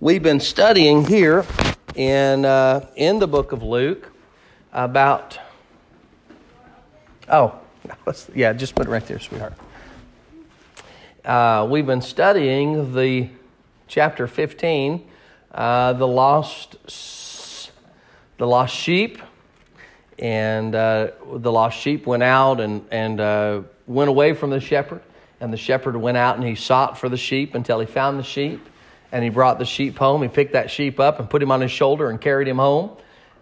We've been studying here in uh, in the book of Luke about. Oh, yeah, just put it right there, sweetheart. Uh, we've been studying the chapter fifteen, uh, the lost the lost sheep, and uh, the lost sheep went out and and uh, went away from the shepherd, and the shepherd went out and he sought for the sheep until he found the sheep and he brought the sheep home. He picked that sheep up and put him on his shoulder and carried him home.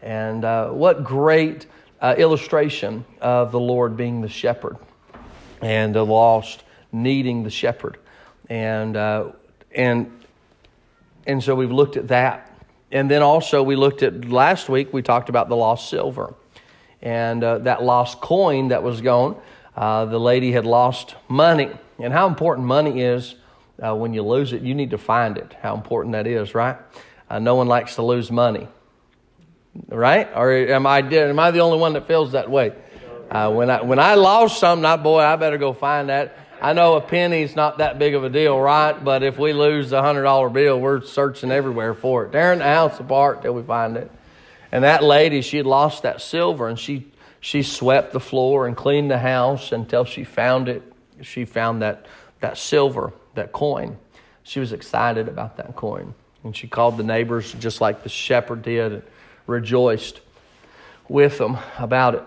And uh, what great uh, illustration of the Lord being the shepherd and the lost needing the shepherd. And, uh, and, and so we've looked at that. And then also we looked at last week, we talked about the lost silver and uh, that lost coin that was gone. Uh, the lady had lost money and how important money is uh, when you lose it, you need to find it. How important that is, right? Uh, no one likes to lose money, right? Or am I am I the only one that feels that way? Uh, when I when I lost something, I boy, I better go find that. I know a penny's not that big of a deal, right? But if we lose a hundred dollar bill, we're searching everywhere for it, tearing the house apart till we find it. And that lady, she had lost that silver, and she she swept the floor and cleaned the house until she found it. She found that that silver that coin. She was excited about that coin. And she called the neighbors just like the shepherd did and rejoiced with them about it.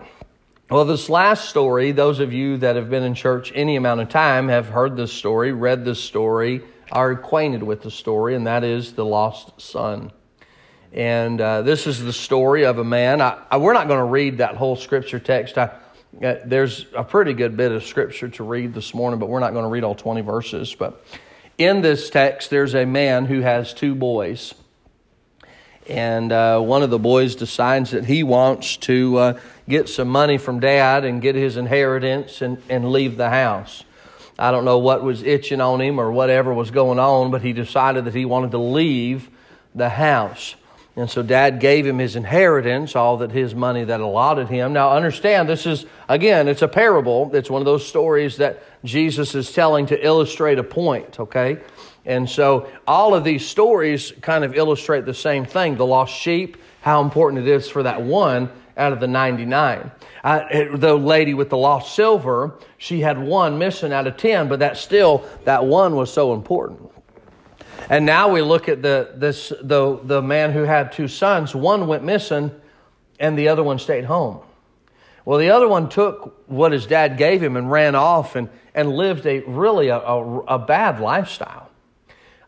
Well, this last story, those of you that have been in church any amount of time have heard this story, read this story, are acquainted with the story, and that is the lost son. And uh, this is the story of a man. I, I, we're not going to read that whole scripture text. I, uh, there's a pretty good bit of scripture to read this morning, but we're not going to read all 20 verses. But in this text, there's a man who has two boys. And uh, one of the boys decides that he wants to uh, get some money from dad and get his inheritance and, and leave the house. I don't know what was itching on him or whatever was going on, but he decided that he wanted to leave the house. And so dad gave him his inheritance, all that his money that allotted him. Now understand, this is, again, it's a parable. It's one of those stories that Jesus is telling to illustrate a point, okay? And so all of these stories kind of illustrate the same thing. The lost sheep, how important it is for that one out of the 99. Uh, the lady with the lost silver, she had one missing out of 10, but that still, that one was so important. And now we look at the, this, the, the man who had two sons. One went missing and the other one stayed home. Well, the other one took what his dad gave him and ran off and, and lived a really a, a, a bad lifestyle.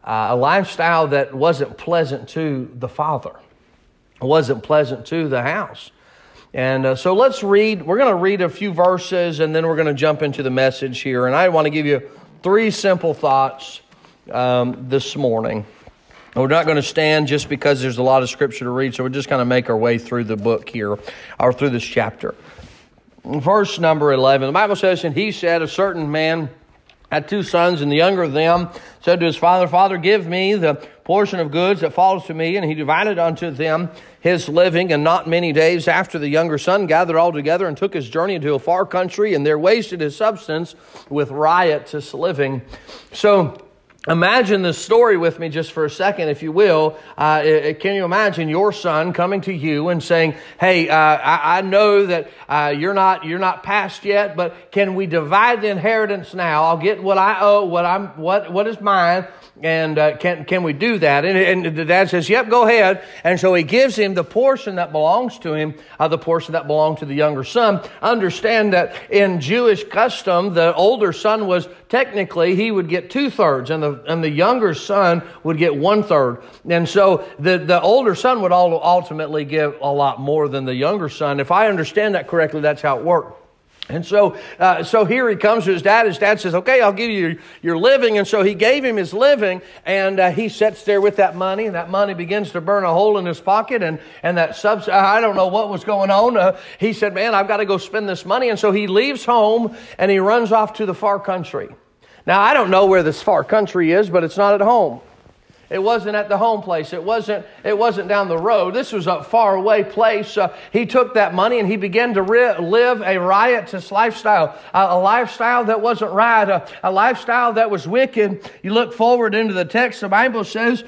Uh, a lifestyle that wasn't pleasant to the father, wasn't pleasant to the house. And uh, so let's read, we're going to read a few verses and then we're going to jump into the message here. And I want to give you three simple thoughts um, this morning. We're not going to stand just because there's a lot of scripture to read, so we're just going to make our way through the book here, or through this chapter. Verse number 11, the Bible says, And he said, A certain man had two sons, and the younger of them said to his father, Father, give me the portion of goods that falls to me. And he divided unto them his living. And not many days after, the younger son gathered all together and took his journey into a far country, and there wasted his substance with riotous living. So, Imagine this story with me just for a second, if you will. Uh, can you imagine your son coming to you and saying, "Hey, uh, I, I, know that uh, you're not you're not passed yet, but can we divide the inheritance now? I'll get what I owe, what I'm what what is mine, and uh, can can we do that?" And, and, the dad says, "Yep, go ahead." And so he gives him the portion that belongs to him, uh, the portion that belonged to the younger son. Understand that in Jewish custom, the older son was technically he would get two thirds, and the and the younger son would get one third. And so the, the older son would ultimately give a lot more than the younger son. If I understand that correctly, that's how it worked. And so, uh, so here he comes to his dad. His dad says, "Okay, I'll give you your, your living." And so he gave him his living, and uh, he sits there with that money, and that money begins to burn a hole in his pocket, and and that subs. I don't know what was going on. Uh, he said, "Man, I've got to go spend this money," and so he leaves home and he runs off to the far country. Now, I don't know where this far country is, but it's not at home. It wasn't at the home place. It wasn't, it wasn't down the road. This was a far away place. Uh, he took that money and he began to live a riotous lifestyle, uh, a lifestyle that wasn't right, a, a lifestyle that was wicked. You look forward into the text, the Bible says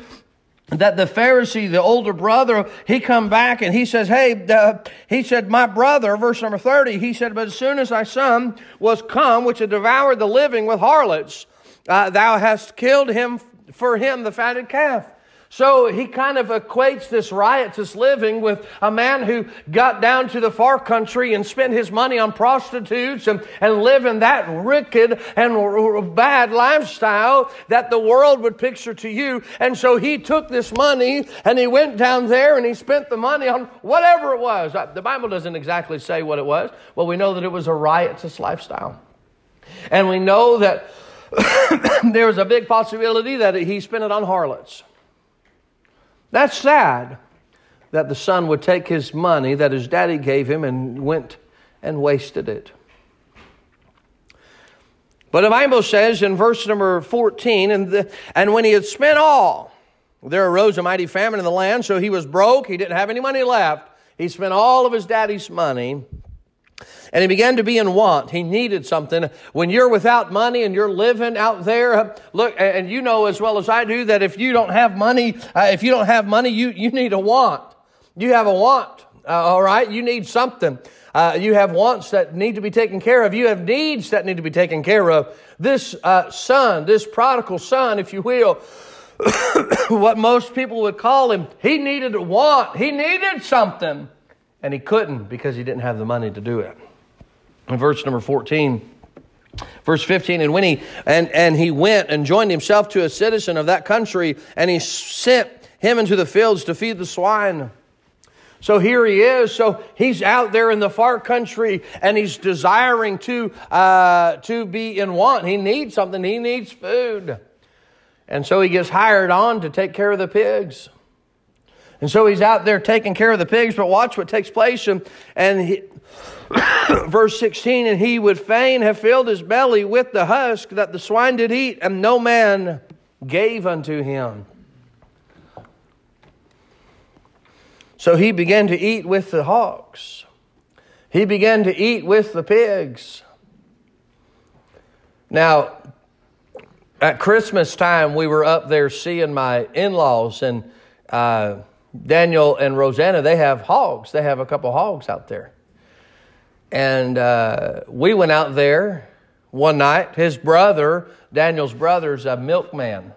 that the Pharisee, the older brother, he come back and he says, hey, uh, he said, my brother, verse number 30, he said, but as soon as thy son was come, which had devoured the living with harlots, uh, thou hast killed him for him the fatted calf. So he kind of equates this riotous living with a man who got down to the far country and spent his money on prostitutes and, and living that wicked and bad lifestyle that the world would picture to you. And so he took this money and he went down there and he spent the money on whatever it was. Uh, the Bible doesn't exactly say what it was. Well, we know that it was a riotous lifestyle. And we know that there was a big possibility that he spent it on harlots. That's sad that the son would take his money that his daddy gave him and went and wasted it. But the Bible says in verse number 14, and, the, and when he had spent all, there arose a mighty famine in the land, so he was broke, he didn't have any money left. He spent all of his daddy's money. And he began to be in want. He needed something. When you're without money and you're living out there, look, and you know as well as I do that if you don't have money, uh, if you don't have money, you, you need a want. You have a want, uh, all right? You need something. Uh, you have wants that need to be taken care of. You have needs that need to be taken care of. This uh, son, this prodigal son, if you will, what most people would call him, he needed a want. He needed something. And he couldn't because he didn't have the money to do it verse number 14 verse 15 and when he and and he went and joined himself to a citizen of that country and he sent him into the fields to feed the swine. So here he is. So he's out there in the far country and he's desiring to uh, to be in want. He needs something. He needs food. And so he gets hired on to take care of the pigs. And so he's out there taking care of the pigs but watch what takes place. And, and he, verse 16, and he would fain have filled his belly with the husk that the swine did eat, and no man gave unto him. So he began to eat with the hogs. He began to eat with the pigs. Now, at Christmas time, we were up there seeing my in laws, and uh, Daniel and Rosanna, they have hogs. They have a couple hogs out there. And uh, we went out there one night. His brother, Daniel's brother, is a milkman.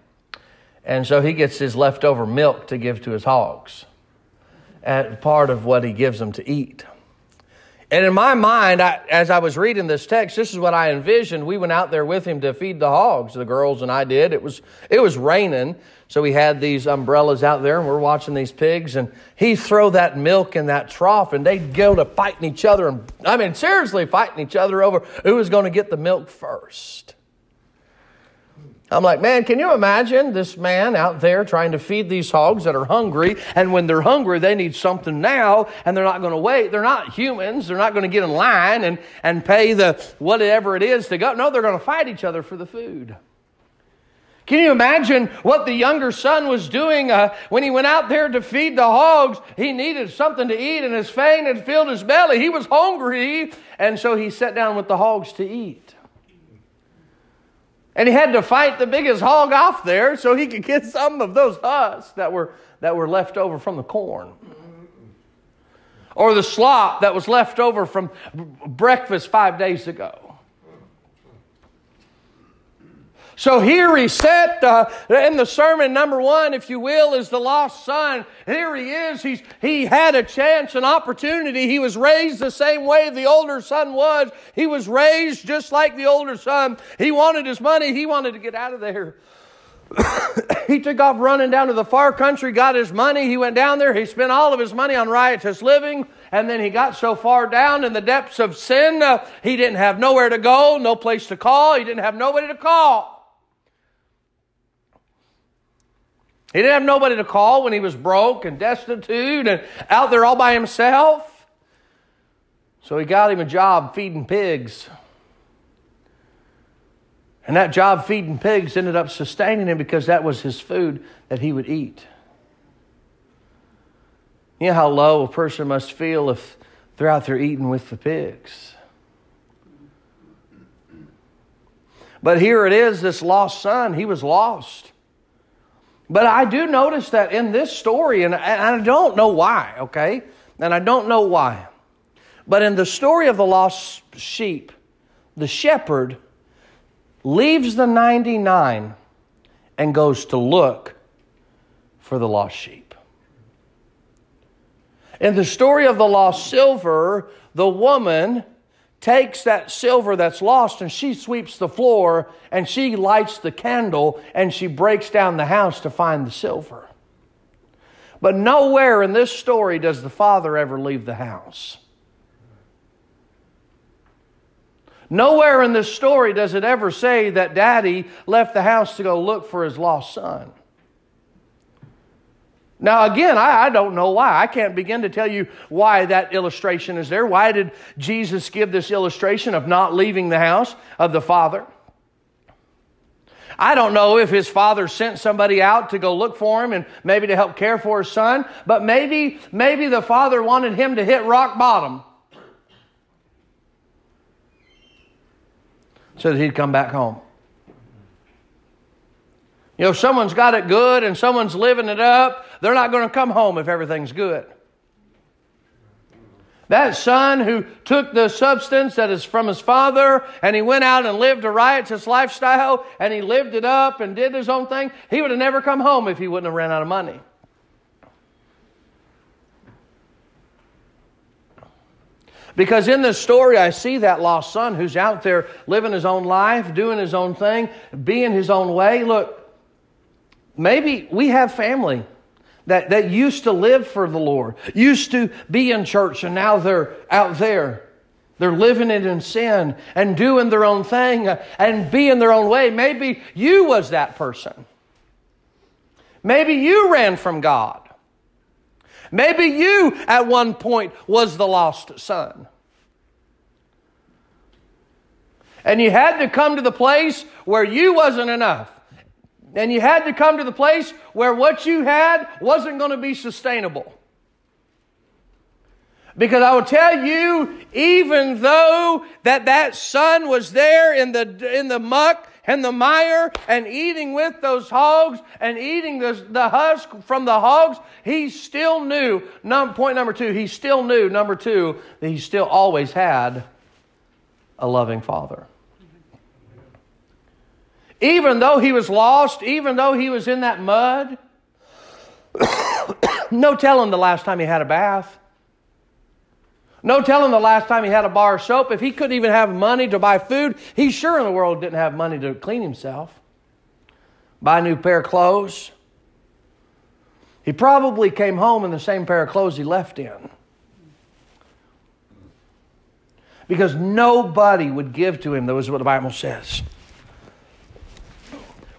And so he gets his leftover milk to give to his hogs. And part of what he gives them to eat. And in my mind, I, as I was reading this text, this is what I envisioned. We went out there with him to feed the hogs. The girls and I did. It was it was raining, so we had these umbrellas out there, and we're watching these pigs. And he throw that milk in that trough, and they'd go to fighting each other, and I mean seriously fighting each other over who was going to get the milk first. I'm like, man, can you imagine this man out there trying to feed these hogs that are hungry? And when they're hungry, they need something now, and they're not going to wait. They're not humans. They're not going to get in line and, and pay the whatever it is to go. No, they're going to fight each other for the food. Can you imagine what the younger son was doing uh, when he went out there to feed the hogs? He needed something to eat, and his fang had filled his belly. He was hungry, and so he sat down with the hogs to eat. And he had to fight the biggest hog off there so he could get some of those husks that were, that were left over from the corn. Or the slop that was left over from breakfast five days ago. So here he sat uh, in the sermon number one, if you will, is the lost son. Here he is. He's, he had a chance, an opportunity. He was raised the same way the older son was. He was raised just like the older son. He wanted his money. He wanted to get out of there. he took off running down to the far country, got his money. He went down there. He spent all of his money on riotous living. And then he got so far down in the depths of sin, uh, he didn't have nowhere to go, no place to call. He didn't have nobody to call. He didn't have nobody to call when he was broke and destitute and out there all by himself. So he got him a job feeding pigs. And that job feeding pigs ended up sustaining him because that was his food that he would eat. You know how low a person must feel if they're out there eating with the pigs. But here it is this lost son, he was lost. But I do notice that in this story, and I don't know why, okay? And I don't know why. But in the story of the lost sheep, the shepherd leaves the 99 and goes to look for the lost sheep. In the story of the lost silver, the woman takes that silver that's lost and she sweeps the floor and she lights the candle and she breaks down the house to find the silver. But nowhere in this story does the father ever leave the house. Nowhere in this story does it ever say that daddy left the house to go look for his lost son. Now, again, I, I, don't know why. I can't begin to tell you why that illustration is there. Why did Jesus give this illustration of not leaving the house of the Father? I don't know if his father sent somebody out to go look for him and maybe to help care for his son, but maybe, maybe the father wanted him to hit rock bottom so that he'd come back home. You know, if someone's got it good and someone's living it up, they're not going to come home if everything's good. That son who took the substance that is from his father and he went out and lived a riotous lifestyle and he lived it up and did his own thing, he would have never come home if he wouldn't have ran out of money. Because in this story, I see that lost son who's out there living his own life, doing his own thing, being his own way. Look, Maybe we have family that, that used to live for the Lord, used to be in church, and now they're out there. They're living it in sin and doing their own thing and being their own way. Maybe you was that person. Maybe you ran from God. Maybe you at one point was the lost son. And you had to come to the place where you wasn't enough. And you had to come to the place where what you had wasn't going to be sustainable. Because I will tell you, even though that that son was there in the, in the muck and the mire and eating with those hogs and eating the, the husk from the hogs, he still knew, num, point number two, he still knew, number two, that he still always had a loving father. Even though he was lost, even though he was in that mud, no telling the last time he had a bath. No telling the last time he had a bar of soap. If he couldn't even have money to buy food, he sure in the world didn't have money to clean himself, buy a new pair of clothes. He probably came home in the same pair of clothes he left in. Because nobody would give to him, that was what the Bible says.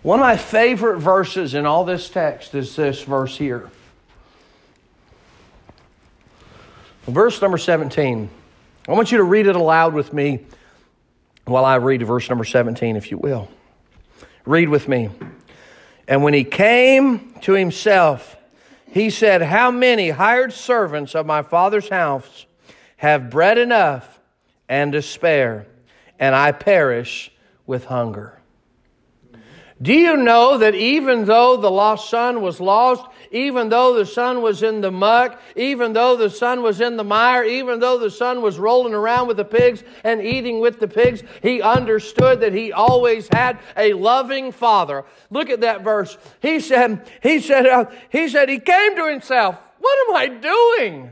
One of my favorite verses in all this text is this verse here. Verse number 17. I want you to read it aloud with me while I read verse number 17, if you will. Read with me. And when he came to himself, he said, How many hired servants of my father's house have bread enough and to spare, and I perish with hunger? Do you know that even though the lost son was lost, even though the son was in the muck, even though the son was in the mire, even though the son was rolling around with the pigs and eating with the pigs, he understood that he always had a loving father. Look at that verse. He said, he said, uh, he said, he came to himself. What am I doing?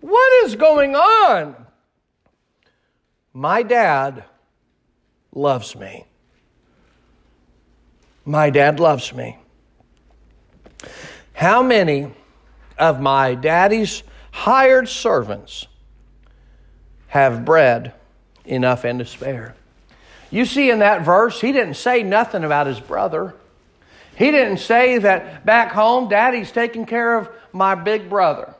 What is going on? My dad loves me. My dad loves me. How many of my daddy's hired servants have bread enough and to spare? You see in that verse, he didn't say nothing about his brother. He didn't say that back home, daddy's taking care of my big brother.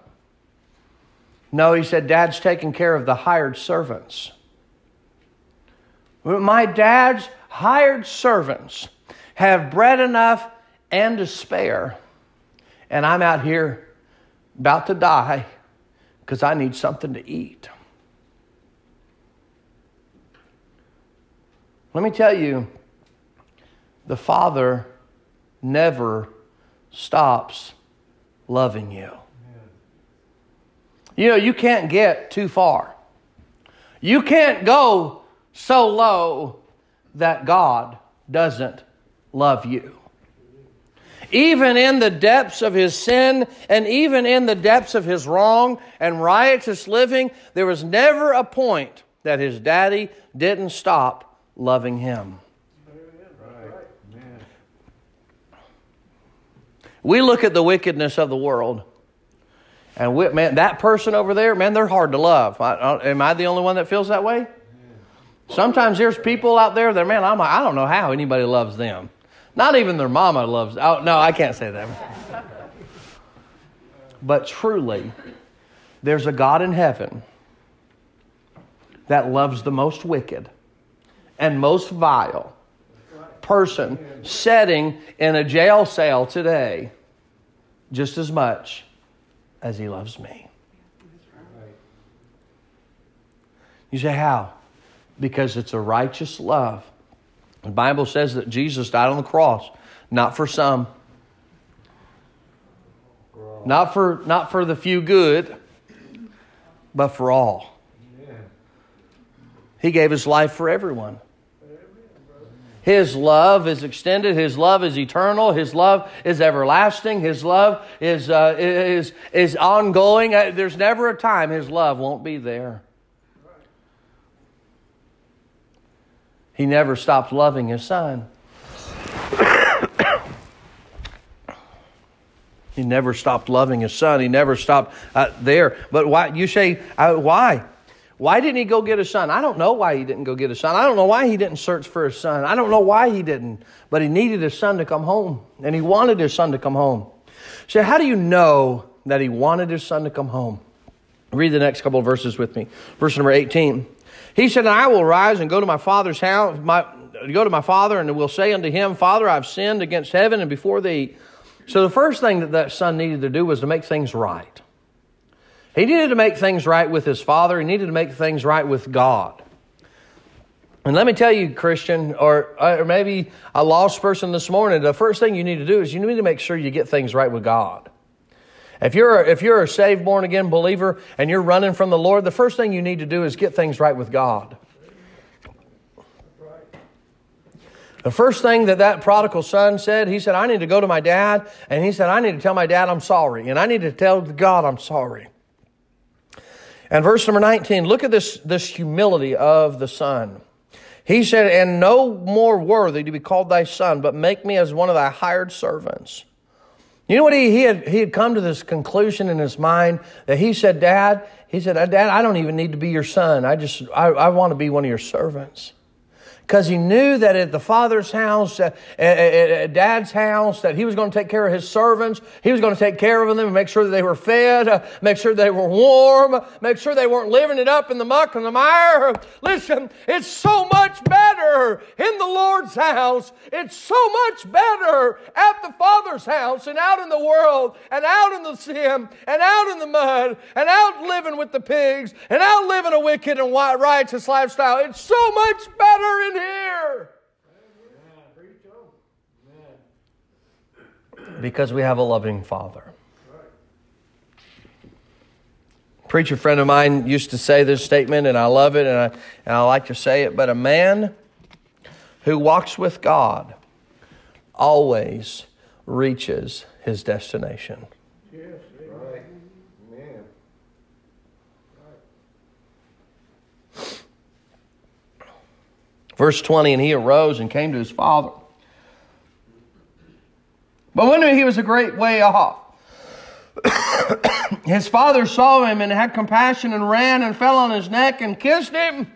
No, he said, dad's taking care of the hired servants. My dad's hired servants have bread enough and to spare. And I'm out here about to die because I need something to eat. Let me tell you, the Father never stops loving you. You know, you can't get too far. You can't go so low that God doesn't love you. Even in the depths of his sin and even in the depths of his wrong and riotous living, there was never a point that his daddy didn't stop loving him. We look at the wickedness of the world, and we, man, that person over there, man, they're hard to love. I, am I the only one that feels that way? Sometimes there's people out there that, man, I'm, I don't know how anybody loves them. Not even their mama loves. Oh, no, I can't say that. but truly, there's a God in heaven that loves the most wicked and most vile person sitting in a jail cell today just as much as he loves me. You say, how? Because it's a righteous love. The Bible says that Jesus died on the cross, not for some, not for, not for the few good, but for all. He gave his life for everyone. His love is extended. His love is eternal. His love is everlasting. His love is, uh, is, is ongoing. Uh, there's never a time His love won't be there. He never stopped loving His Son. he never stopped loving His Son. He never stopped uh, there. But why? You say, uh, why? Why didn't he go get a son? I don't know why he didn't go get a son. I don't know why he didn't search for a son. I don't know why he didn't. But he needed his son to come home. And he wanted his son to come home. So, how do you know that he wanted his son to come home? Read the next couple of verses with me. Verse number 18. He said, I will rise and go to my father's house, my, go to my father, and will say unto him, Father, I've sinned against heaven and before thee. So the first thing that that son needed to do was to make things right. He needed to make things right with his father. He needed to make things right with God. And let me tell you, Christian, or, uh, or maybe a lost person this morning, the first thing you need to do is you need to make sure you get things right with God. If you're, a, if you're a saved, born again believer and you're running from the Lord, the first thing you need to do is get things right with God. The first thing that that prodigal son said, he said, I need to go to my dad, and he said, I need to tell my dad I'm sorry, and I need to tell God I'm sorry. And verse number 19, look at this, this humility of the Son. He said, And no more worthy to be called thy son, but make me as one of thy hired servants. You know what? He, he, had, he had come to this conclusion in his mind that he said, Dad, he said, Dad, I don't even need to be your son. I just, I, I want to be one of your servants because he knew that at the father's house, uh, at, at, dad's house, that he was going to take care of his servants. He was going to take care of them and make sure that they were fed, uh, make sure they were warm, make sure they weren't living it up in the muck and the mire. Listen, it's so much better in the Lord's house. It's so much better at the father's house and out in the world and out in the sin and out in the mud and out living with the pigs and out living a wicked and righteous lifestyle. It's so much better in here. Because we have a loving Father. preacher friend of mine used to say this statement, and I love it, and I, and I like to say it. But a man who walks with God always reaches his destination. Verse 20, and he arose and came to his father. But when he was a great way off, his father saw him and had compassion and ran and fell on his neck and kissed him.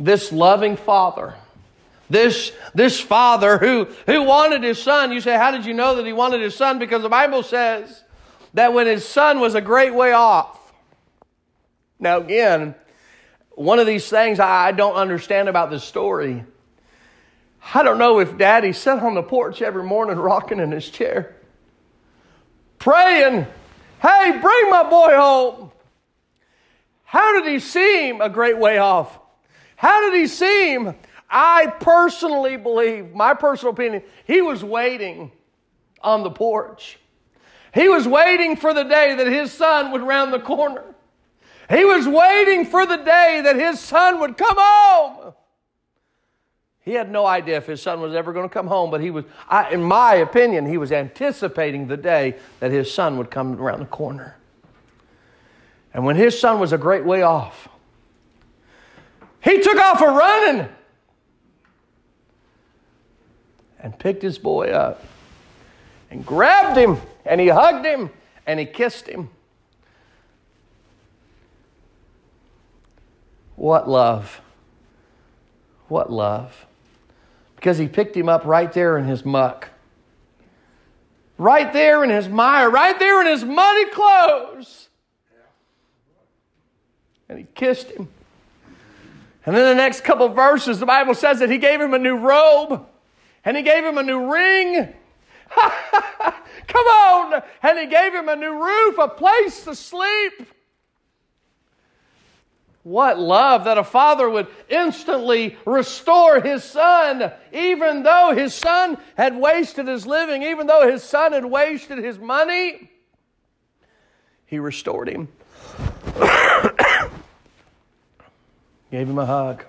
This loving father, this, this father who, who wanted his son, you say, How did you know that he wanted his son? Because the Bible says that when his son was a great way off. Now, again, one of these things I don't understand about this story. I don't know if daddy sat on the porch every morning rocking in his chair, praying, Hey, bring my boy home. How did he seem a great way off? How did he seem I personally believe, my personal opinion, he was waiting on the porch. He was waiting for the day that his son would round the corner. He was waiting for the day that his son would come home. He had no idea if his son was ever going to come home, but he was, I, in my opinion, he was anticipating the day that his son would come around the corner. And when his son was a great way off, he took off a running and picked his boy up and grabbed him and he hugged him and he kissed him. What love! What love! Because he picked him up right there in his muck, right there in his mire, right there in his muddy clothes. And he kissed him. And then the next couple verses, the Bible says that he gave him a new robe and he gave him a new ring. Come on! And he gave him a new roof, a place to sleep. What love that a father would instantly restore his son, even though his son had wasted his living, even though his son had wasted his money. He restored him. Gave him a hug.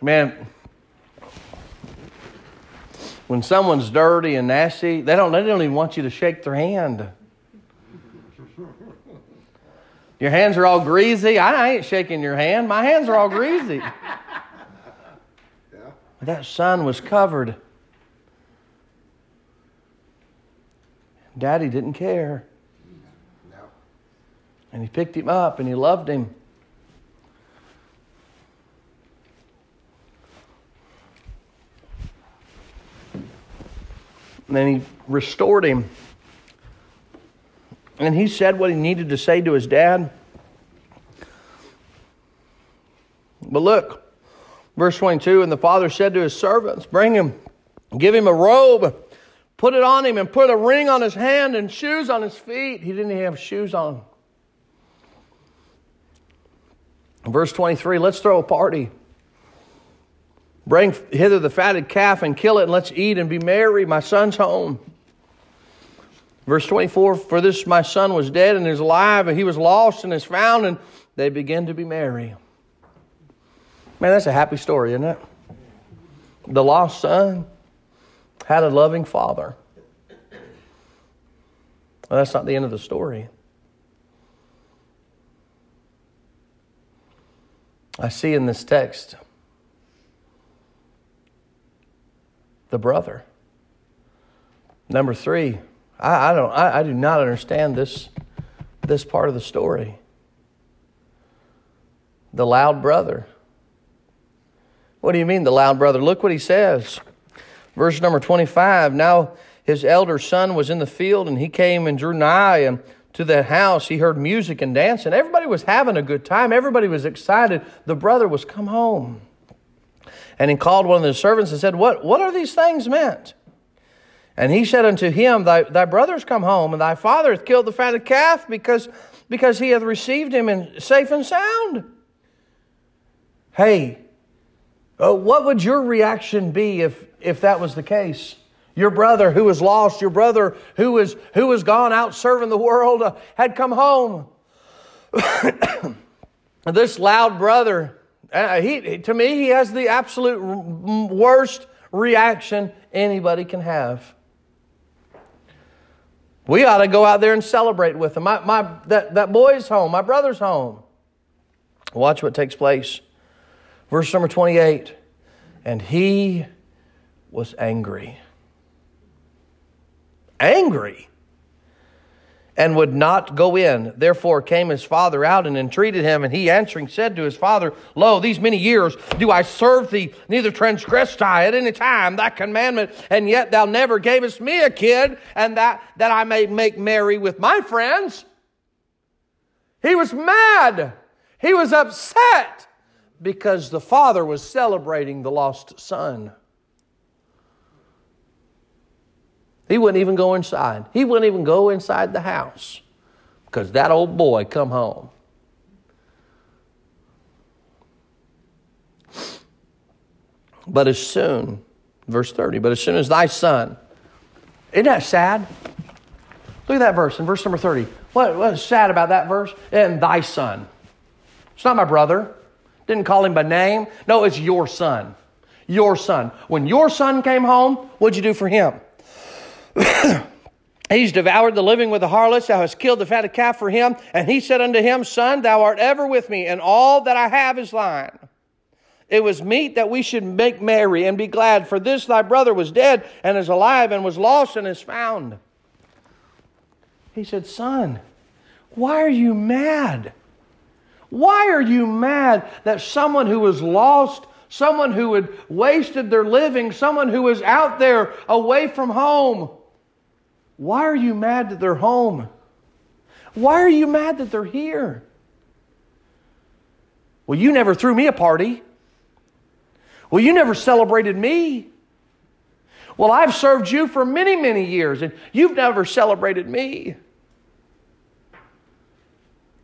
Man, when someone's dirty and nasty, they don't, they don't even want you to shake their hand. Your hands are all greasy. I ain't shaking your hand. My hands are all greasy. Yeah. That son was covered. Daddy didn't care. No. And he picked him up and he loved him. And then he restored him. And he said what he needed to say to his dad. But look, verse 22 And the father said to his servants, Bring him, give him a robe, put it on him, and put a ring on his hand and shoes on his feet. He didn't have shoes on. Verse 23 Let's throw a party. Bring hither the fatted calf and kill it, and let's eat and be merry. My son's home. Verse 24 For this my son was dead and is alive, and he was lost and is found, and they begin to be merry. Man, that's a happy story, isn't it? The lost son had a loving father. Well, that's not the end of the story. I see in this text the brother. Number three, I, I don't I, I do not understand this this part of the story. The loud brother. What do you mean, the loud brother? Look what he says. Verse number 25 Now his elder son was in the field, and he came and drew nigh and to that house. He heard music and dancing. Everybody was having a good time, everybody was excited. The brother was come home. And he called one of the servants and said, What, what are these things meant? And he said unto him, Thy, thy brothers come home, and thy father hath killed the fatted calf because, because he hath received him in safe and sound. Hey, uh, what would your reaction be if, if that was the case? Your brother who was lost, your brother who was, who was gone out serving the world, uh, had come home. this loud brother uh, he, to me, he has the absolute worst reaction anybody can have. We ought to go out there and celebrate with him. My, my, that, that boy's home, my brother's home. Watch what takes place. Verse number 28 And he was angry. Angry and would not go in. Therefore came his father out and entreated him, and he answering said to his father, Lo, these many years do I serve thee, neither transgressed I at any time thy commandment, and yet thou never gavest me a kid, and that, that I may make merry with my friends. He was mad. He was upset because the father was celebrating the lost son. He wouldn't even go inside. He wouldn't even go inside the house because that old boy come home. But as soon, verse 30, but as soon as thy son, isn't that sad? Look at that verse in verse number 30. What, what is sad about that verse? And thy son. It's not my brother. Didn't call him by name. No, it's your son. Your son. When your son came home, what'd you do for him? He's devoured the living with the harlots. Thou hast killed the fatted calf for him. And he said unto him, Son, thou art ever with me, and all that I have is thine. It was meet that we should make merry and be glad, for this thy brother was dead and is alive, and was lost and is found. He said, Son, why are you mad? Why are you mad that someone who was lost, someone who had wasted their living, someone who was out there away from home, why are you mad that they're home? Why are you mad that they're here? Well, you never threw me a party. Well, you never celebrated me. Well, I've served you for many, many years, and you've never celebrated me.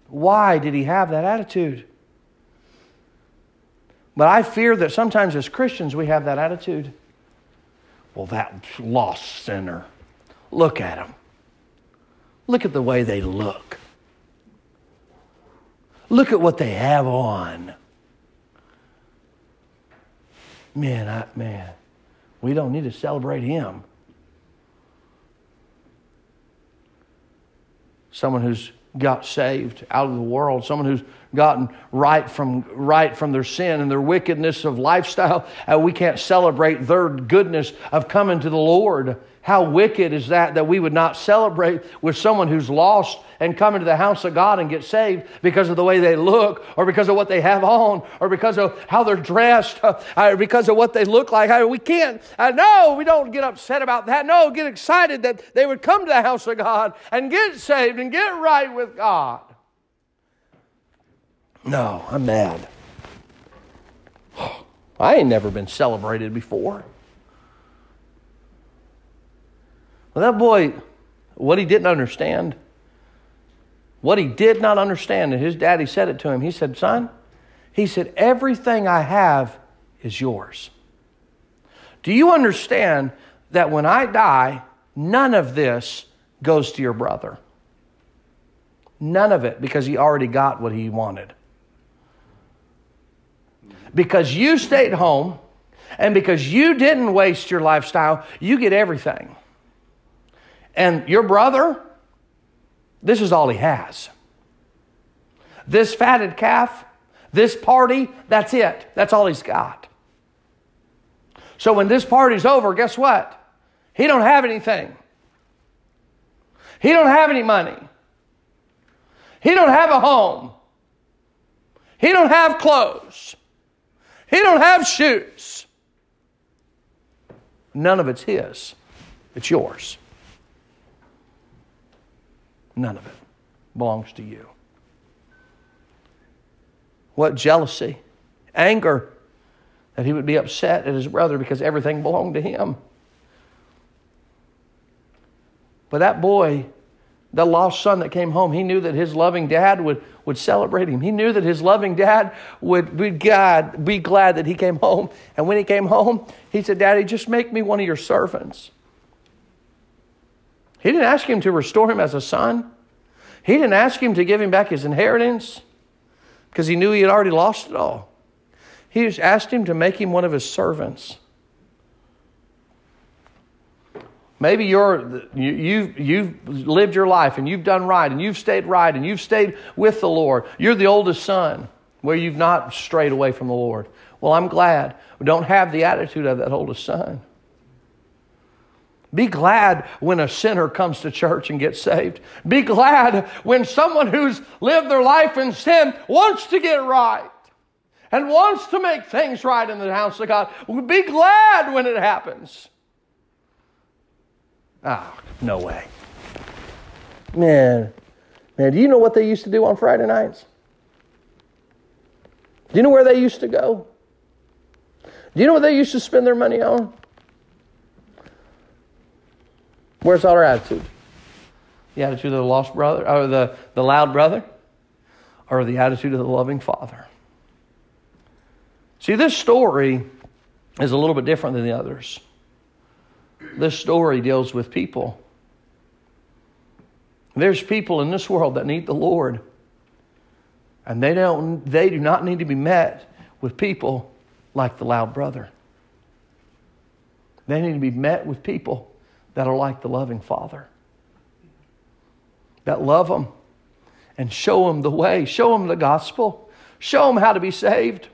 Why did he have that attitude? But I fear that sometimes as Christians we have that attitude. Well, that lost sinner. Look at them. Look at the way they look. Look at what they have on. Man, I, man, we don't need to celebrate him. Someone who's got saved out of the world, someone who's gotten right from right from their sin and their wickedness of lifestyle, uh, we can't celebrate their goodness of coming to the Lord. How wicked is that that we would not celebrate with someone who's lost and come into the house of God and get saved because of the way they look or because of what they have on or because of how they're dressed uh, or because of what they look like. we can't, uh, no, we don't get upset about that. No, get excited that they would come to the house of God and get saved and get right with God. No, I'm mad. I ain't never been celebrated before. Well, that boy, what he didn't understand, what he did not understand, and his daddy said it to him. He said, Son, he said, everything I have is yours. Do you understand that when I die, none of this goes to your brother? None of it, because he already got what he wanted. Because you stayed home and because you didn't waste your lifestyle, you get everything. And your brother, this is all he has. This fatted calf, this party, that's it. That's all he's got. So when this party's over, guess what? He don't have anything. He don't have any money. He don't have a home. He don't have clothes. He don't have shoes. None of it's his. It's yours. None of it belongs to you. What jealousy, anger that he would be upset at his brother because everything belonged to him. But that boy, the lost son that came home, he knew that his loving dad would, would celebrate him. He knew that his loving dad would be, God, be glad that he came home. And when he came home, he said, Daddy, just make me one of your servants. He didn't ask him to restore him as a son. He didn't ask him to give him back his inheritance because he knew he had already lost it all. He just asked him to make him one of his servants. Maybe you're, you, you've, you've lived your life and you've done right and you've stayed right and you've stayed with the Lord. You're the oldest son where you've not strayed away from the Lord. Well, I'm glad. We don't have the attitude of that oldest son. Be glad when a sinner comes to church and gets saved. Be glad when someone who's lived their life in sin wants to get right and wants to make things right in the house of God. Be glad when it happens. Ah, oh, no way. Man, man, do you know what they used to do on Friday nights? Do you know where they used to go? Do you know what they used to spend their money on? Where's all our attitude? The attitude of the lost brother, or the, the loud brother, or the attitude of the loving father? See, this story is a little bit different than the others. This story deals with people. There's people in this world that need the Lord. And they don't they do not need to be met with people like the loud brother. They need to be met with people that are like the loving Father. That love them and show them the way, show them the gospel, show them how to be saved.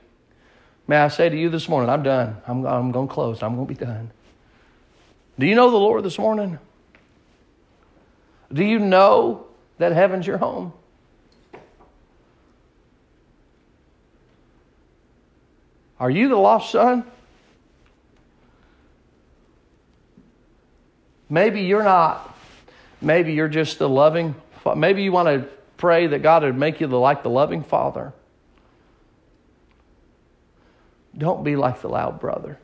May I say to you this morning, I'm done. I'm, I'm going to close. I'm going to be done. Do you know the Lord this morning? Do you know that heaven's your home? Are you the lost son? Maybe you're not. Maybe you're just the loving. Maybe you want to pray that God would make you like the loving father. Don't be like the loud brother.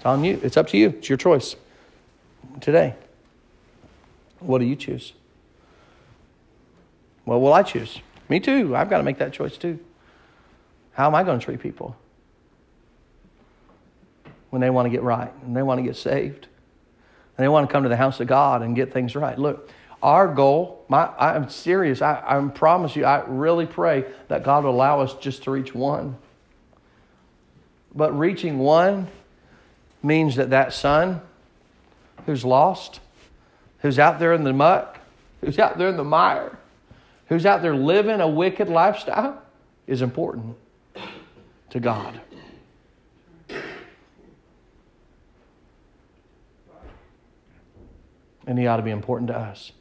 It's on you. It's up to you. It's your choice today. What do you choose? What will I choose? Me too. I've got to make that choice too. How am I going to treat people when they want to get right and they want to get saved and they want to come to the house of God and get things right? Look, our goal, my, I'm serious. I, I promise you, I really pray that God will allow us just to reach one. But reaching one means that that son who's lost, who's out there in the muck, who's out there in the mire, who's out there living a wicked lifestyle is important to God. And he ought to be important to us.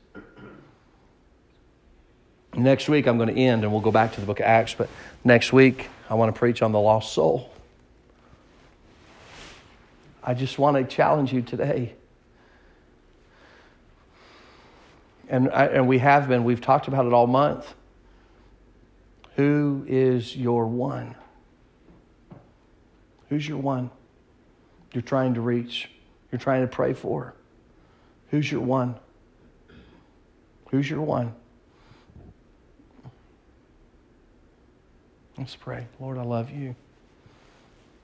Next week, I'm going to end and we'll go back to the book of Acts, but next week, I want to preach on the lost soul. I just want to challenge you today and, I, and we have been, we've talked about it all month. Who is your one? Who's your one you're trying to reach? You're trying to pray for? Who's your one? Who's your one? Let's pray. Lord, I love you.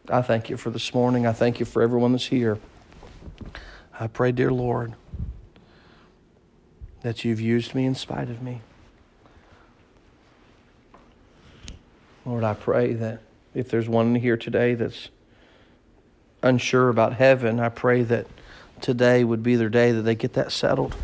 I thank you for this morning. I thank you for everyone that's here. I pray, dear Lord that you've used me in spite of me. Lord, I pray that if there's one here today that's unsure about heaven, I pray that today would be their day that they get that settled.